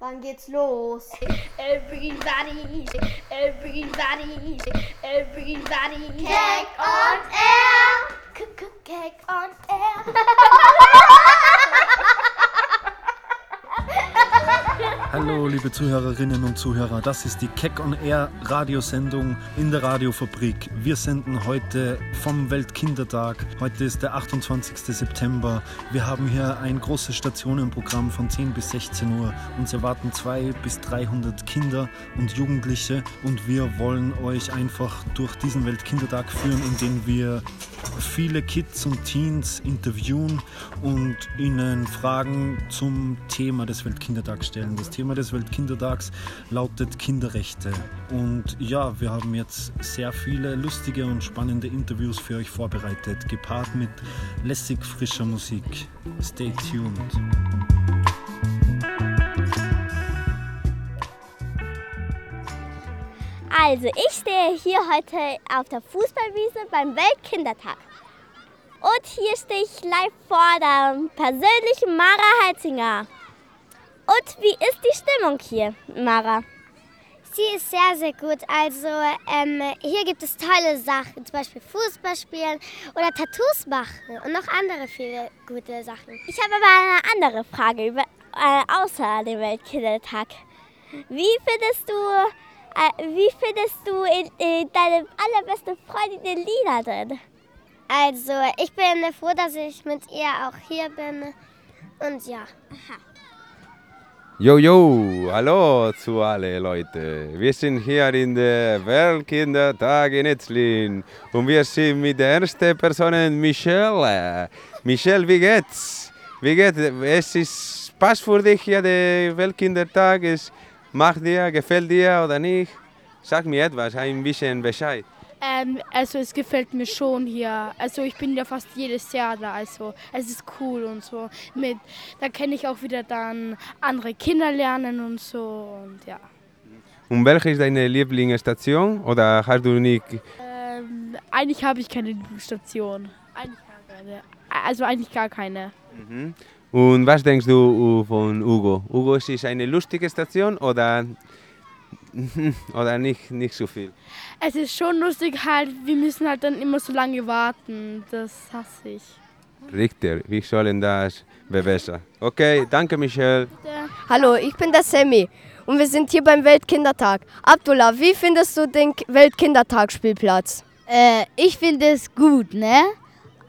Wann geht's los? Everybody, everybody, everybody. Cake on air! Cake on air. Hallo, liebe Zuhörerinnen und Zuhörer, das ist die Keck on Air Radiosendung in der Radiofabrik. Wir senden heute vom Weltkindertag. Heute ist der 28. September. Wir haben hier ein großes Stationenprogramm von 10 bis 16 Uhr. Uns erwarten 200 bis 300 Kinder und Jugendliche und wir wollen euch einfach durch diesen Weltkindertag führen, indem wir viele Kids und Teens interviewen und ihnen Fragen zum Thema des Weltkindertags stellen. Das Thema des Weltkindertags lautet Kinderrechte. Und ja, wir haben jetzt sehr viele lustige und spannende Interviews für euch vorbereitet, gepaart mit lässig frischer Musik. Stay tuned. Also, ich stehe hier heute auf der Fußballwiese beim Weltkindertag. Und hier stehe ich live vor der persönlichen Mara Heitzinger. Und wie ist die Stimmung hier, Mara? Sie ist sehr, sehr gut. Also ähm, hier gibt es tolle Sachen, zum Beispiel Fußball spielen oder Tattoos machen und noch andere viele gute Sachen. Ich habe aber eine andere Frage über, äh, außer dem Weltkindertag. Wie findest du, äh, wie findest du in, in deine allerbeste Freundin Lina drin? Also ich bin froh, dass ich mit ihr auch hier bin. Und ja. Yo, yo, hallo zu alle Leute. Wir sind hier in der Weltkindertag in Etzlin und wir sind mit der ersten Person Michelle. Michelle, wie geht's? Wie geht's? Es ist Spaß für dich hier der Weltkindertag. Es macht dir, gefällt dir oder nicht? Sag mir etwas, ein bisschen Bescheid. Ähm, also es gefällt mir schon hier. Also ich bin ja fast jedes Jahr da. Also es ist cool und so. Mit, da kenne ich auch wieder dann andere Kinder lernen und so und ja. Und welche ist deine Lieblingsstation oder hast du nicht? Ähm, eigentlich habe ich keine Lieblingsstation. Eigentlich gar keine. Also eigentlich gar keine. Mhm. Und was denkst du von Hugo? Hugo ist eine lustige Station oder, oder nicht, nicht so viel? Es ist schon lustig halt, wir müssen halt dann immer so lange warten. Das hasse ich. Richter, wie sollen das verbessern? Okay, danke Michelle. Hallo, ich bin der Sammy und wir sind hier beim Weltkindertag. Abdullah, wie findest du den Weltkindertagspielplatz? Äh, ich finde es gut, ne?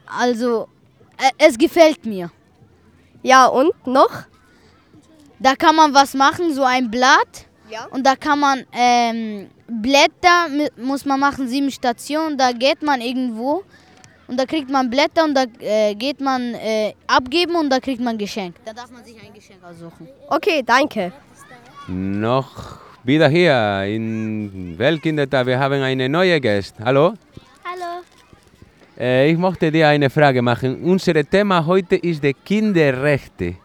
Also, äh, es gefällt mir. Ja, und noch? Da kann man was machen, so ein Blatt. Ja. Und da kann man ähm, Blätter, muss man machen, sieben Stationen. Da geht man irgendwo und da kriegt man Blätter und da äh, geht man äh, abgeben und da kriegt man Geschenk. Da darf man sich ein Geschenk aussuchen. Okay, danke. Noch wieder hier in Weltkindertag. Wir haben eine neue Gast. Hallo? Hallo. Äh, ich möchte dir eine Frage machen. Unser Thema heute ist die Kinderrechte.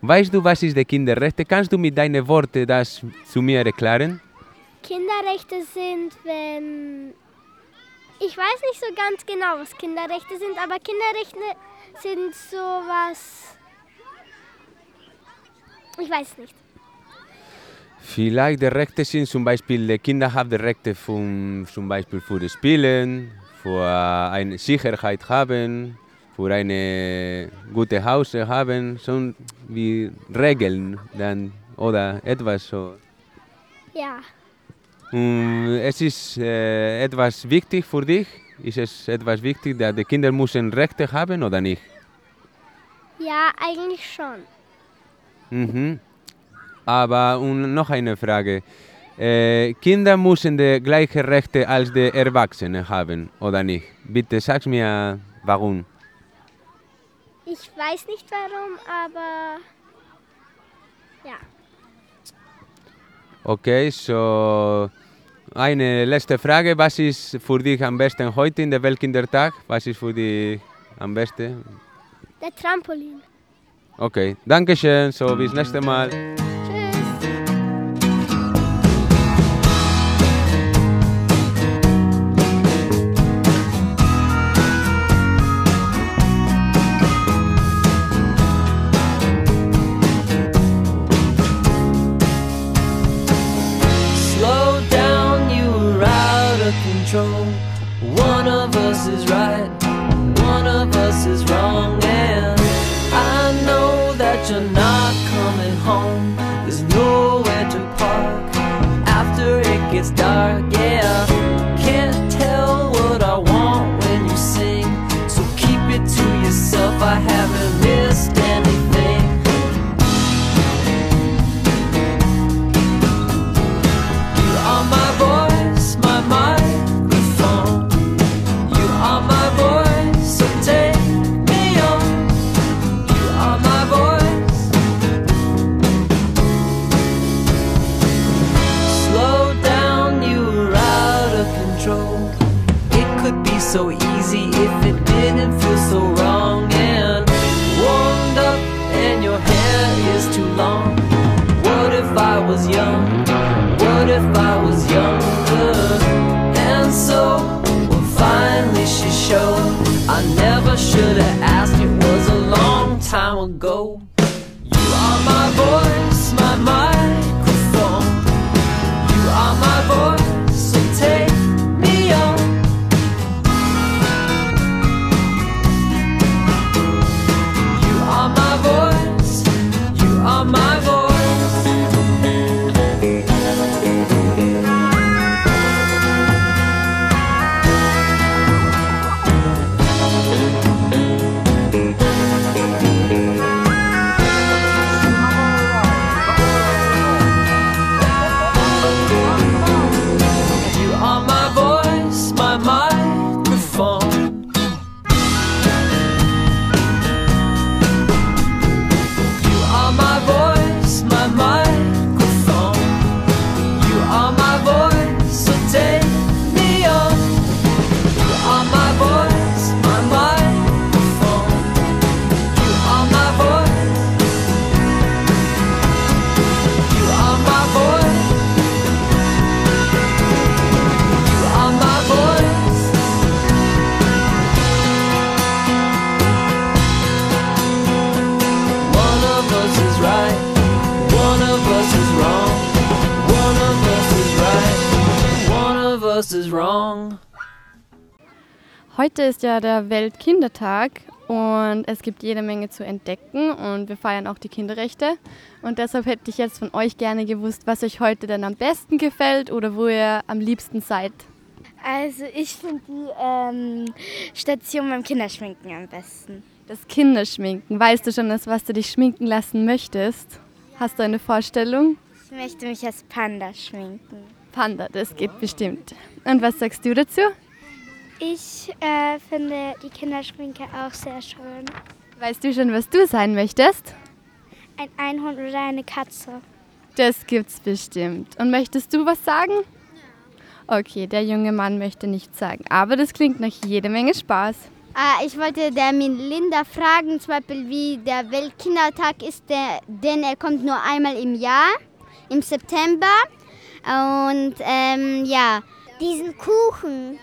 Weißt du, was ist die Kinderrechte? Kannst du mit deinen Worten das zu mir erklären? Kinderrechte sind, wenn. Ich weiß nicht so ganz genau, was Kinderrechte sind, aber Kinderrechte sind sowas. Ich weiß nicht. Vielleicht die Rechte sind zum Beispiel, die Kinder haben die Rechte von, zum Beispiel für das Spielen, für eine Sicherheit haben, für eine gute Haus haben, so wie Regeln dann oder etwas so. Ja. Und es ist äh, etwas wichtig für dich? Ist es etwas wichtig, dass die Kinder müssen Rechte haben oder nicht? Ja, eigentlich schon. Mhm. Aber und noch eine Frage. Äh, Kinder müssen die gleichen Rechte als die Erwachsenen haben, oder nicht? Bitte sag mir, warum. Ich weiß nicht warum, aber. Ja. Okay, so eine letzte Frage. Was ist für dich am besten heute in der Weltkindertag? Was ist für dich am besten? Der Trampolin. Okay, danke schön. So, bis nächste Mal. So us is wrong. Heute ist ja der Weltkindertag und es gibt jede Menge zu entdecken und wir feiern auch die Kinderrechte. Und deshalb hätte ich jetzt von euch gerne gewusst, was euch heute denn am besten gefällt oder wo ihr am liebsten seid. Also ich finde die ähm, Station beim Kinderschminken am besten. Das Kinderschminken. Weißt du schon, was du dich schminken lassen möchtest? Hast du eine Vorstellung? Ich möchte mich als Panda schminken. Panda, das geht bestimmt. Und was sagst du dazu? Ich äh, finde die Kinderschminke auch sehr schön. Weißt du schon, was du sein möchtest? Ein Einhorn oder eine Katze. Das gibt's bestimmt. Und möchtest du was sagen? Okay, der junge Mann möchte nichts sagen, aber das klingt nach jede Menge Spaß. Ah, ich wollte der Linda fragen, zum Beispiel wie der Weltkindertag ist, der, denn er kommt nur einmal im Jahr, im September. Und ähm, ja. Diesen Kuchen,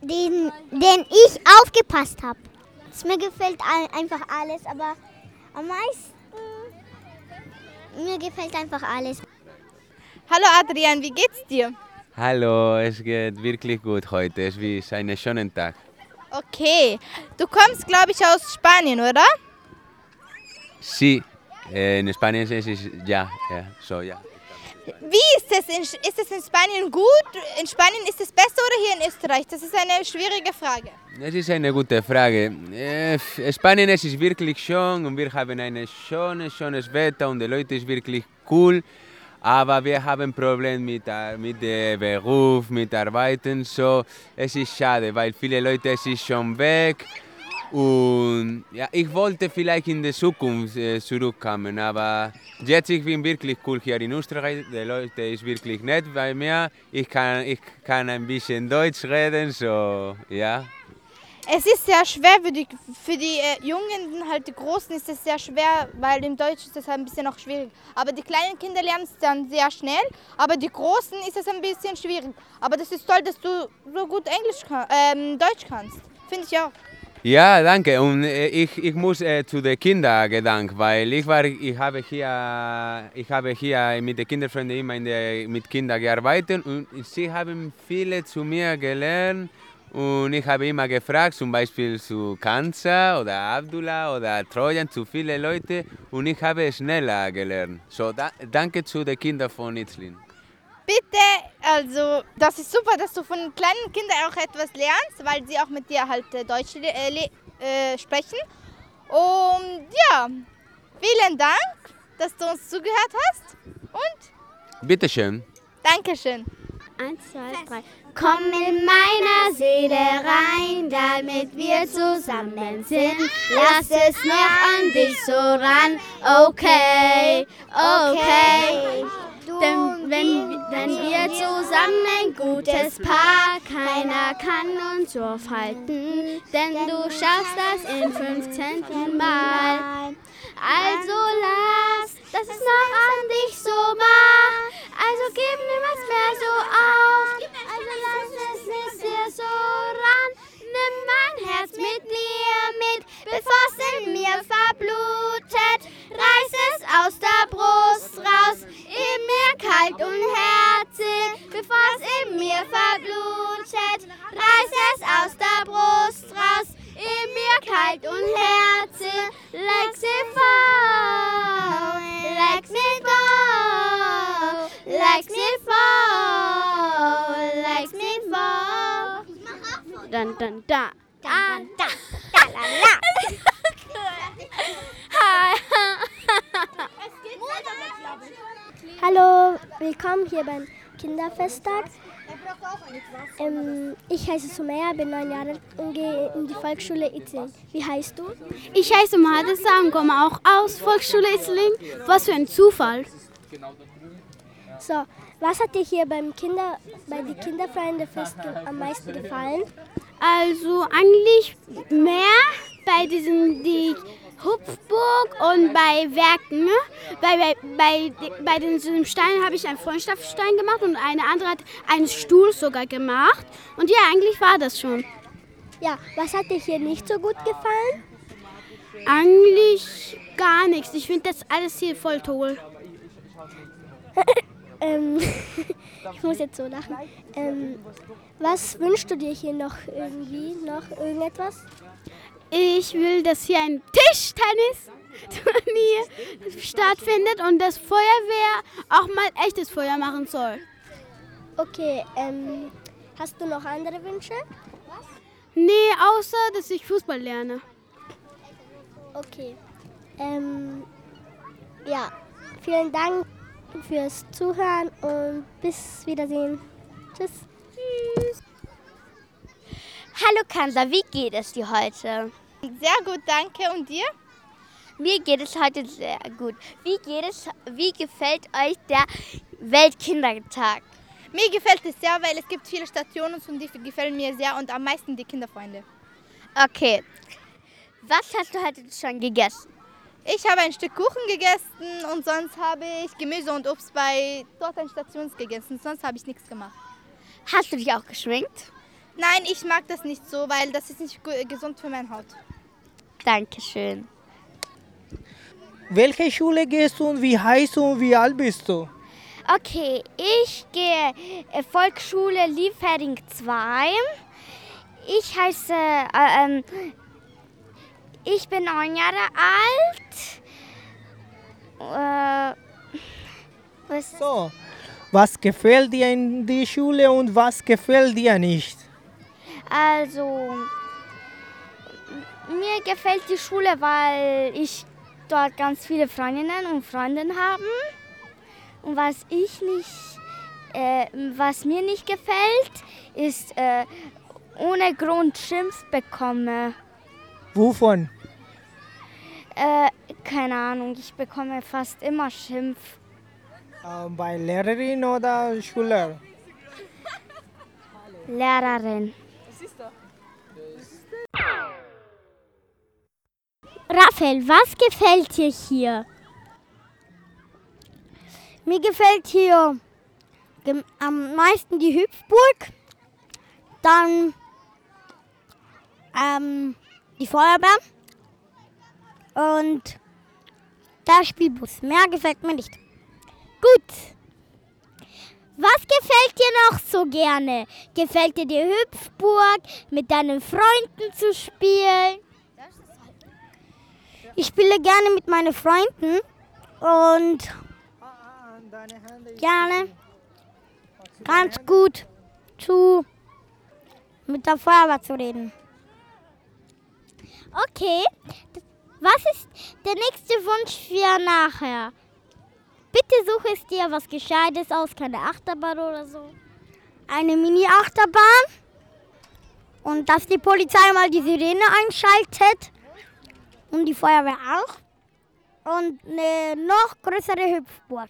den, den ich aufgepasst habe. Mir gefällt all, einfach alles, aber am meisten mir gefällt einfach alles. Hallo Adrian, wie geht's dir? Hallo, es geht wirklich gut heute. Es ist ein schöner Tag. Okay, du kommst, glaube ich, aus Spanien, oder? Sí, eh, en España es, es ya, ya, so ya. Wie ist es? In, ist es in Spanien gut? In Spanien ist es besser oder hier in Österreich? Das ist eine schwierige Frage. Das ist eine gute Frage. Äh, Spanien es ist wirklich schön und wir haben ein schönes, schönes Wetter und die Leute sind wirklich cool. Aber wir haben ein Problem mit, der- mit dem Beruf, mit Arbeiten. So, es ist schade, weil viele Leute sind schon weg. Und ja, ich wollte vielleicht in der Zukunft äh, zurückkommen, aber jetzt ich bin wirklich cool hier in Österreich. Die Leute ist wirklich nett bei mir. Ich kann, ich kann ein bisschen Deutsch reden, so ja. Es ist sehr schwer für die, für die äh, Jungen, halt die Großen ist es sehr schwer, weil im Deutsch ist es ein bisschen noch schwierig. Aber die kleinen Kinder lernen es dann sehr schnell, aber die Großen ist es ein bisschen schwierig. Aber das ist toll, dass du so gut Englisch kann, ähm, Deutsch kannst. Finde ich auch. Ja, danke. Und äh, ich, ich muss äh, zu den Kindern gedanken, weil ich war, ich habe hier, ich habe hier mit den Kinderfreunden immer der, mit Kindern gearbeitet und sie haben viele zu mir gelernt und ich habe immer gefragt, zum Beispiel zu Kanza oder Abdullah oder Trojan, zu viele Leute und ich habe schneller gelernt. So, da, danke zu den Kindern von Itzlin. Bitte, also das ist super, dass du von den kleinen Kindern auch etwas lernst, weil sie auch mit dir halt äh, Deutsch äh, äh, sprechen. Und ja, vielen Dank, dass du uns zugehört hast und Bitteschön. Dankeschön. Eins, zwei, drei. Komm in meiner Seele rein, damit wir zusammen sind. Lass es noch an dich so ran. Okay, okay. Denn wenn, wenn wir zusammen ein gutes Paar, keiner kann uns aufhalten, denn du schaffst das im 15. Mal. Also lass, dass es noch an dich so macht. Also gib niemals mehr so auf. Also lass es nicht dir so ran. Nimm mein Herz mit mir mit, bevor es in mir verblutet. Reiß es aus der Brust raus, in mir kalt und herzig, bevor es in mir verblutet. Reiß es aus der Brust raus, in mir kalt und herzig. Like it fall, Dun da. Da da da la la. Hi. Hallo, willkommen hier beim Kinderfesttag. Ähm, ich heiße Sumaya, bin neun Jahre alt und gehe in die Volksschule Itzling. Wie heißt du? Ich heiße Mahadessa und komme auch aus Volksschule Isling. Was für ein Zufall. So, was hat dir hier beim Kinder, bei die Kinderfreunde-Fest ge- am meisten gefallen? Also eigentlich mehr bei diesen die Hupfburg und bei Werken. ne? Bei, bei, bei, bei den diesem Stein habe ich einen Freundschaftsstein gemacht und eine andere hat einen Stuhl sogar gemacht. Und ja, eigentlich war das schon. Ja, was hat dir hier nicht so gut gefallen? Eigentlich gar nichts. Ich finde das alles hier voll toll. ähm, ich muss jetzt so lachen. Ähm, was wünschst du dir hier noch irgendwie? Noch irgendetwas? Ich will, dass hier ein Tischtennis-Turnier stattfindet und das Feuerwehr auch mal echtes Feuer machen soll. Okay, ähm, hast du noch andere Wünsche? Nee, außer, dass ich Fußball lerne. Okay. Ähm, ja, vielen Dank fürs Zuhören und bis Wiedersehen. Tschüss. Tschüss. Hallo Kansa, wie geht es dir heute? Sehr gut, danke. Und dir? Mir geht es heute sehr gut. Wie, geht es, wie gefällt euch der Weltkindertag? Mir gefällt es sehr, weil es gibt viele Stationen und die gefallen mir sehr und am meisten die Kinderfreunde. Okay. Was hast du heute schon gegessen? Ich habe ein Stück Kuchen gegessen und sonst habe ich Gemüse und Obst bei dort an Stations gegessen. Sonst habe ich nichts gemacht. Hast du dich auch geschminkt? Nein, ich mag das nicht so, weil das ist nicht gesund für meine Haut. Dankeschön. Welche Schule gehst du und wie heißt du und wie alt bist du? Okay, ich gehe äh, Volksschule Liefering 2. Ich heiße, äh, ähm, ich bin neun Jahre alt. Äh, was? So, was gefällt dir in die Schule und was gefällt dir nicht? Also, mir gefällt die Schule, weil ich dort ganz viele Freundinnen und Freunde habe. Und was ich nicht, äh, was mir nicht gefällt, ist äh, ohne Grund Schimpf bekomme. Wovon? Äh, keine Ahnung, ich bekomme fast immer Schimpf. Äh, bei Lehrerin oder Schüler? Lehrerin. Raphael, was gefällt dir hier? Mir gefällt hier am meisten die Hüpfburg, dann ähm, die Feuerwehr und der Spielbus. Mehr gefällt mir nicht. Gut. Was gefällt dir noch so gerne? Gefällt dir die Hüpfburg, mit deinen Freunden zu spielen? Ich spiele gerne mit meinen Freunden und gerne ganz gut zu mit der Feuerwehr zu reden. Okay. Was ist der nächste Wunsch für nachher? Bitte suche es dir was Gescheites aus, keine Achterbahn oder so. Eine Mini-Achterbahn und dass die Polizei mal die Sirene einschaltet und die Feuerwehr auch und eine noch größere Hüpfburg.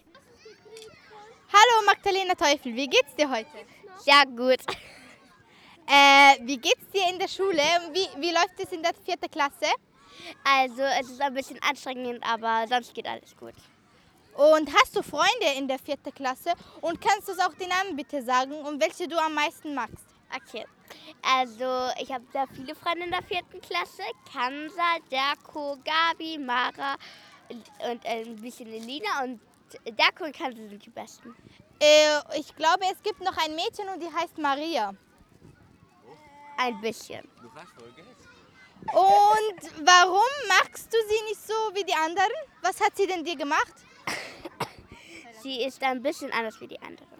Hallo Magdalena Teufel, wie geht's dir heute? Sehr gut. Äh, wie geht's dir in der Schule? Wie, wie läuft es in der vierten Klasse? Also es ist ein bisschen anstrengend, aber sonst geht alles gut. Und hast du Freunde in der vierten Klasse? Und kannst du uns auch die Namen bitte sagen und welche du am meisten magst? Okay. Also ich habe sehr viele Freunde in der vierten Klasse. Kansa, Derko, Gabi, Mara und ein bisschen Elina. Und Derko und Kansa sind die besten. Äh, ich glaube, es gibt noch ein Mädchen und die heißt Maria. Ein bisschen. Und warum magst du sie nicht so wie die anderen? Was hat sie denn dir gemacht? Sie ist ein bisschen anders wie die anderen.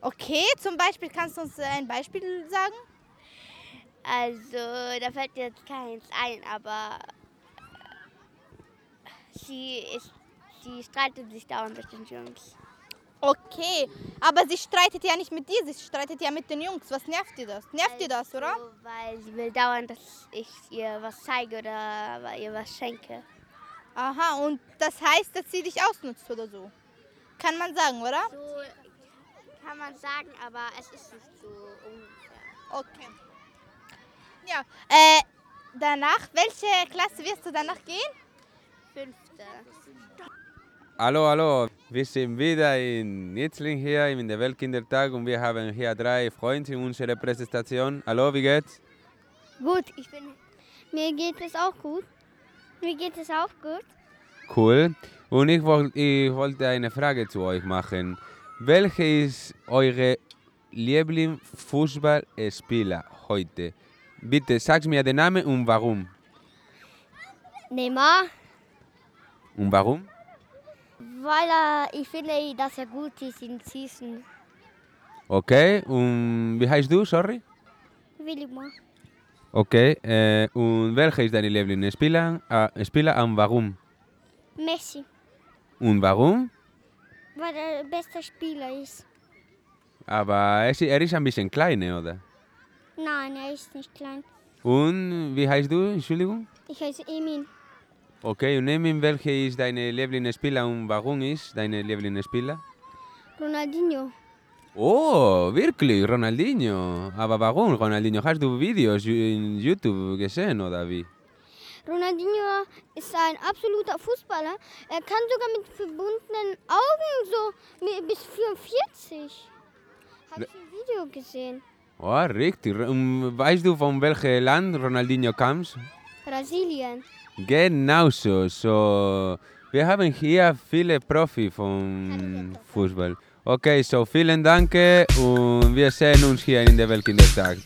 Okay, zum Beispiel kannst du uns ein Beispiel sagen? Also, da fällt jetzt keins ein, aber sie ist, sie streitet sich dauernd mit den Jungs. Okay, aber sie streitet ja nicht mit dir, sie streitet ja mit den Jungs. Was nervt dir das? Nervt dir das, oder? Also, weil sie will dauernd, dass ich ihr was zeige oder ihr was schenke. Aha, und das heißt, dass sie dich ausnutzt oder so? Kann man sagen, oder? So kann man sagen, aber es ist nicht so ungefähr. Okay. Ja, äh, danach, welche Klasse wirst du danach gehen? Fünfte. Hallo, hallo. Wir sind wieder in Nitzling hier in der Weltkindertag und wir haben hier drei Freunde in unserer Präsentation. Hallo, wie geht's? Gut, ich bin. Mir geht es auch gut. Mir geht es auch gut. Cool. Und ich, wollt, ich wollte eine Frage zu euch machen. Welcher ist eure Lieblingsfußballspieler heute? Bitte sagt mir den Namen und warum. Neymar, Und warum? Weil er, ich finde, dass er gut ist in Schießen. Okay, und wie heißt du, sorry? Willimar. Okay, äh, und welcher ist deine Lieblingsspieler äh, Spieler und warum? Messi, Und warum? weil er der beste Spieler ist. Aber er ist, er ist ein bisschen klein, oder? Nein, er ist nicht klein. Und wie heißt du, Entschuldigung? Ich heiße Emin. Okay, und Emin, welcher ist deine Lieblingsspieler und warum ist deine Lieblingsspieler? Ronaldinho. Oh, wirklich, Ronaldinho. Aber warum, Ronaldinho? Hast du Videos in YouTube gesehen, oder wie? Ronaldinho ist ein absoluter Fußballer. Er kann sogar mit verbundenen Augen so bis 44. Habe ich im Video gesehen. Oh, richtig. Und weißt du, von welchem Land Ronaldinho kam? Brasilien. Genau so. so. Wir haben hier viele Profi vom Fußball. Okay, so vielen Dank und wir sehen uns hier in der Weltkindertag.